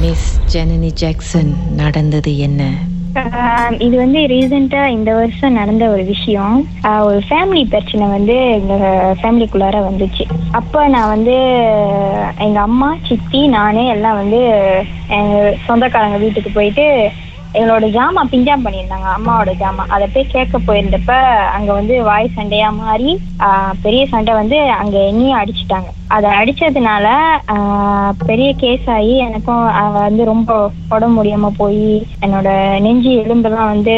Miss Janani Jackson நடந்தது என்ன? ஆஹ் இது வந்து ரீசெண்டா இந்த வருஷம் நடந்த ஒரு விஷயம். ஆஹ் ஒரு ஃபேமிலி பிரச்சனை வந்து எங்க ஃபேமிலிக்குள்ளார வந்துச்சு. அப்ப நான் வந்து எங்க அம்மா சித்தி நானே எல்லாம் வந்து எங்க சொந்தக்காரங்க வீட்டுக்கு போயிட்டு எங்களோட ஜாமா பிஞ்சாம் பண்ணியிருந்தாங்க அம்மாவோட ஜாமா. அதை போய் கேட்க போயிருந்தப்ப அங்க வந்து வாய் சண்டையா மாறி பெரிய சண்டை வந்து அங்க என்னையும் அடிச்சிட்டாங்க. அதை அடிச்சதுனால பெரிய கேஸ் ஆகி எனக்கும் வந்து ரொம்ப உடம்பு முடியாம போய் என்னோட நெஞ்சு எலும்பெல்லாம் வந்து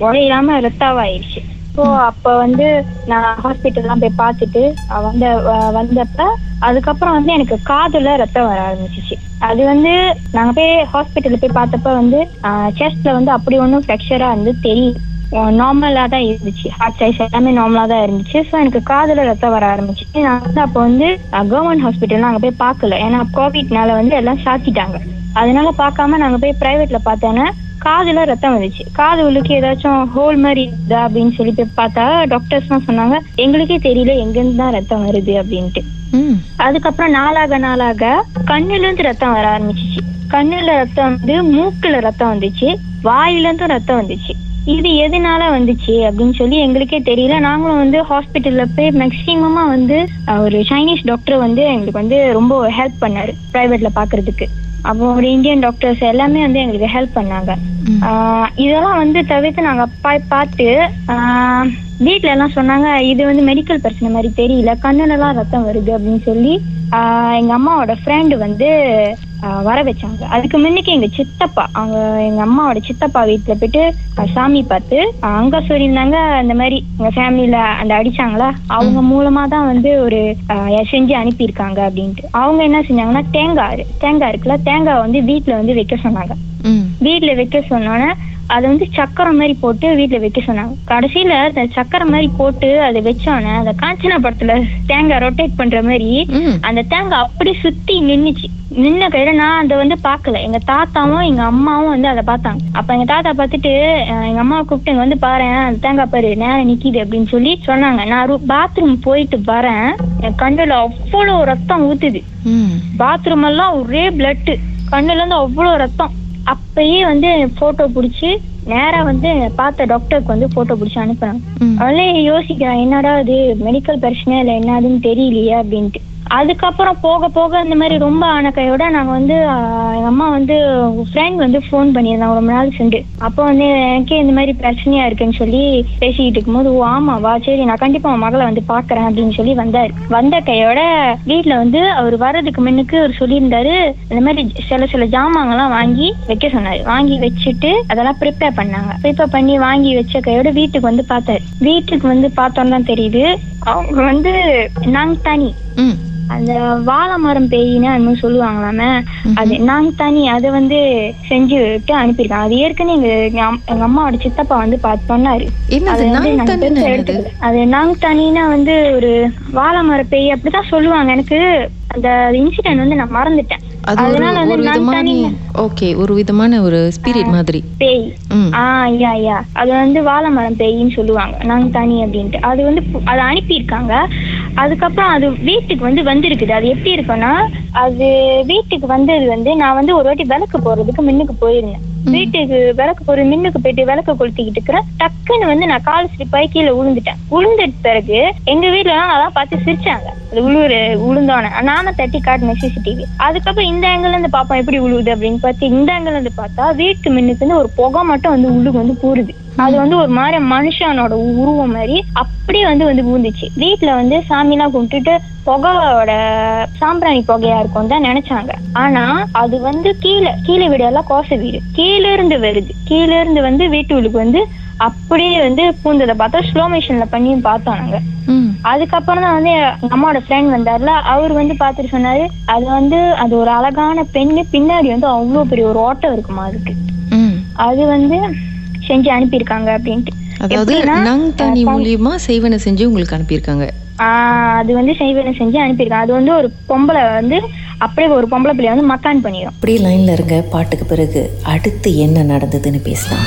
உடையாம ரத்தாவாயிருச்சு ஸோ அப்போ வந்து நான் ஹாஸ்பிட்டல்லாம் போய் பார்த்துட்டு வந்த வ- வந்தப்ப அதுக்கப்புறம் வந்து எனக்கு காதுல ரத்தம் வர ஆரம்பிச்சிச்சு. அது வந்து நாங்க போய் ஹாஸ்பிட்டலில் போய் பார்த்தப்ப வந்து செஸ்ட்ல வந்து அப்படி ஒன்றும் ஃப்ராக்சரா வந்து தெரியும் நார்மலா தான் இருந்துச்சு. ஹார்ட் சைஸ் எல்லாமே நார்மலா தான் இருந்துச்சு. ஸோ எனக்கு காதுல ரத்தம் வர ஆரம்பிச்சு நான் வந்து அப்போ வந்து கவர்மெண்ட் ஹாஸ்பிட்டல் அங்கே போய் பார்க்கல. ஏன்னா கோவிட்னால வந்து எல்லாம் சாத்திட்டாங்க. அதனால பார்க்காம நாங்க போய் பிரைவேட்ல பார்த்தோன்னா காதுல ரத்தம் வந்துச்சு. காது உள்ளுக்கு ஏதாச்சும் ஹோல் மாதிரி இருக்குதா அப்படின்னு சொல்லி போய் பார்த்தா டாக்டர்ஸ்லாம் சொன்னாங்க எங்களுக்கே தெரியல எங்கிருந்து தான் ரத்தம் வருது அப்படின்ட்டு. அதுக்கப்புறம் நாளாக நாளாக கண்ணுல இருந்து ரத்தம் வர ஆரம்பிச்சிச்சு. கண்ணுல ரத்தம் வந்து மூக்குல ரத்தம் வந்துச்சு வாயில இருந்தும் ரத்தம் வந்துச்சு. இது எதனால வந்துச்சு அப்படின்னு சொல்லி எங்களுக்கே தெரியல. நாங்களும் வந்து ஹாஸ்பிட்டல்ல போய் மேக்சிமமா வந்து ஒரு சைனீஸ் டாக்டர் வந்து எங்களுக்கு வந்து ரொம்ப ஹெல்ப் பண்ணாரு பிரைவேட்ல பாக்குறதுக்கு. அப்போ ஒரு இந்தியன் டாக்டர்ஸ் எல்லாமே வந்து எங்களுக்கு ஹெல்ப் பண்ணாங்க. இதெல்லாம் வந்து தவிர்த்து நாங்க போய் பார்த்து வீட்ல எல்லாம் சொன்னாங்க இது வந்து மெடிக்கல் பிரச்சனை மாதிரி தெரியல கண்ணுல எல்லாம் ரத்தம் வருது அப்படின்னு சொல்லி எங்க அம்மாவோட ஃப்ரெண்டு வந்து வர வச்சாங்க. அதுக்கு முன்னுக்கு எங்க சித்தப்பா அவங்க எங்க அம்மாவோட சித்தப்பா வீட்டுல போயிட்டு சாமி பார்த்து அங்க சொல்லியிருந்தாங்க இந்த மாதிரி எங்க ஃபேமிலியில அந்த அடிச்சாங்களா? அவங்க மூலமா தான் வந்து ஒரு செஞ்சு அனுப்பியிருக்காங்க அப்படின்ட்டு. அவங்க என்ன செஞ்சாங்கன்னா தேங்காய் தேங்காய் இருக்குல்ல தேங்காய் வந்து வீட்டுல வந்து வைக்க சொன்னாங்க. ம். வீட்ல வைக்க சொன்னோன்னே அதை வந்து சக்கரை மாதிரி போட்டு வீட்ல வைக்க சொன்னாங்க. கடைசியில அந்த சக்கரை மாதிரி போட்டு அதை வச்சோன்னே அந்த காஞ்சனா படத்துல தேங்காய் ரொட்டேட் பண்ற மாதிரி அந்த தேங்காய் அப்படி சுத்தி நின்னுச்சு. நின்ன கையில நான் அதை வந்து பார்க்கல. எங்க தாத்தாவும் எங்க அம்மாவும் வந்து அதை பார்த்தாங்க. அப்ப எங்க தாத்தா பார்த்துட்டு எங்க அம்மாவை கூப்பிட்டு இங்க வந்து பாரு அந்த தேங்காய் பாரு நேரம் நிக்கிது அப்படின்னு சொல்லி சொன்னாங்க. நான் பாத்ரூம் போயிட்டு வரேன். என் கண்ணுல அவ்வளவு ரத்தம் ஊத்துது. பாத்ரூம் எல்லாம் ஒரே பிளட் கண்ணுல இருந்து அவ்வளவு ரத்தம். அப்பயே வந்து போட்டோ புடிச்சு நேரா வந்து பார்த்த டாக்டருக்கு வந்து போட்டோ புடிச்சு அனுப்புறாங்க. அவளே யோசிக்கிறான் என்னடா இது? மெடிக்கல் பிரச்சனை இல்லை? என்னதுன்னு தெரியலையே? அப்படின்ட்டு. அதுக்கப்புறம் போக போக இந்த மாதிரி ரொம்ப ஆன கையோட நாங்க வந்து எங்கள் எங்க அம்மா வந்து ஃப்ரெண்ட் வந்து ஃபோன் பண்ணியிருந்தாங்க. ரொம்ப நாள் சென்று அப்போ வந்து எனக்கே இந்த மாதிரி பிரச்சனையா இருக்குன்னு சொல்லி பேசிக்கிட்டு இருக்கும்போது ஓ ஆமாவா? சரி நான் கண்டிப்பா உன் மகளை வந்து பாக்குறேன் அப்படின்னு சொல்லி வந்தாரு. வந்த கையோட வீட்ல வந்து அவர் வர்றதுக்கு முன்னுக்கு அவர் சொல்லியிருந்தாரு இந்த மாதிரி சில சில ஜாமான்லாம் வாங்கி வைக்க சொன்னாரு. வாங்கி வச்சுட்டு அதெல்லாம் ப்ரிப்பேர் பண்ணாங்க. ப்ரிப்பேர் பண்ணி வாங்கி வச்ச கையோட வீட்டுக்கு வந்து பார்த்தாரு. வீட்டுக்கு வந்து பார்த்தோன்னு தான் தெரியுது. அவங்க வந்து நாங்க தனி. ம். அந்த வாழை மரம் பேயின்னு அது மாதிரி சொல்லுவாங்களாமே அது நாங் தனி அதை வந்து செஞ்சு விட்டு அனுப்பியிருக்காங்க. அது ஏற்கனவே எங்க எங்க அம்- எங்க அம்மாவோட சித்தப்பா வந்து பார்த்து என்னது? அது நாங்க தனினா வந்து ஒரு வாழை மர பேய் அப்படிதான் சொல்லுவாங்க. எனக்கு அந்த இன்சிடென்ட் வந்து நான் மறந்துட்டேன். அது ஒரு விதமான ஓகே ஒரு விதமான ஒரு ஸ்பிரிட் மாதிரி. பேய். ஆ யா யா. அது வந்து வாழை மரம் பேயின்னு சொல்லுவாங்க. நாங்க தனி அப்படின்ட்டு. அது வந்து அதை அனுப்பியிருக்காங்க. அதுக்கப்புறம் அது வீட்டுக்கு வந்து வந்திருக்குது. அது எப்படி இருக்குன்னா அது வீட்டுக்கு வந்தது வந்து நான் வந்து ஒரு வாட்டி விளக்கு போறதுக்கு முன்னுக்கு போயிருந்தேன். வீட்டுக்கு விளக்கு ஒரு மின்னுக்கு போயிட்டு விளக்கு கொளுத்திக்கிட்டு இருக்கிறேன். டக்குன்னு வந்து நான் கால் ஸ்லிப் ஆகி கீழே விழுந்துட்டேன் விழுந்த பிறகு எங்க வீட்டுல அதான் பார்த்து சிரிச்சாங்க. அது உழுவுற உளுந்தோன. நானும் தட்டி காட்டினேன் சிசிடிவி. அதுக்கப்புறம் இந்த ஆங்கிள் இருந்து பாப்போம் எப்படி உழுவுது அப்படின்னு பார்த்து இந்த ஆங்கிள் இருந்து பார்த்தா வீட்டு மின்னுக்கு வந்து ஒரு புகை மட்டும் வந்து உள்ளுக்கு வந்து கூறுது. அது வந்து ஒரு மாதிரி மனுஷனோட உருவம் மாதிரி அப்படியே வந்து வந்து பூந்துச்சு. வீட்டுல வந்து சாமிலாம் கும்பிட்டுட்டு புகையோட சாம்பிராணி புகையா இருக்கும் தான் நினைச்சாங்க. ஆனா அது வந்து கீழே கீழே வீடெல்லாம் கோச வீடு. கீழே இருந்து வருது. கீழே இருந்து வந்து வீட்டுக்கு வந்து அப்படியே வந்து பூந்ததை பார்த்தா ஸ்லோ மிஷின்ல பண்ணி பார்த்தோம் நாங்க. அதுக்கப்புறம் தான் வந்து எங்க அம்மாவோட ஃப்ரெண்ட் வந்தார்ல. அவர் வந்து பார்த்துட்டு சொன்னாரு அது வந்து அது ஒரு அழகான பெண்ணு. பின்னாடி வந்து அவ்வளோ பெரிய ஒரு ஓட்டம் இருக்குமா அதுக்கு. அது வந்து செஞ்சு அனுப்பியிருக்காங்க அப்படின்ட்டு. அதாவது நங் தனி மூலியமா செய்வனை செஞ்சு உங்களுக்கு அனுப்பியிருக்காங்க. ஆஹ் அது வந்து செய்வனை செஞ்சு அனுப்பியிருக்காங்க. அது வந்து ஒரு பொம்பளை வந்து அப்படியே ஒரு பொம்பளை பிள்ளைய வந்து மக்கான் பண்ணிடும் அப்படியே லைன்ல இருங்க பாட்டுக்கு பிறகு அடுத்து என்ன நடந்ததுன்னு பேசலாம்.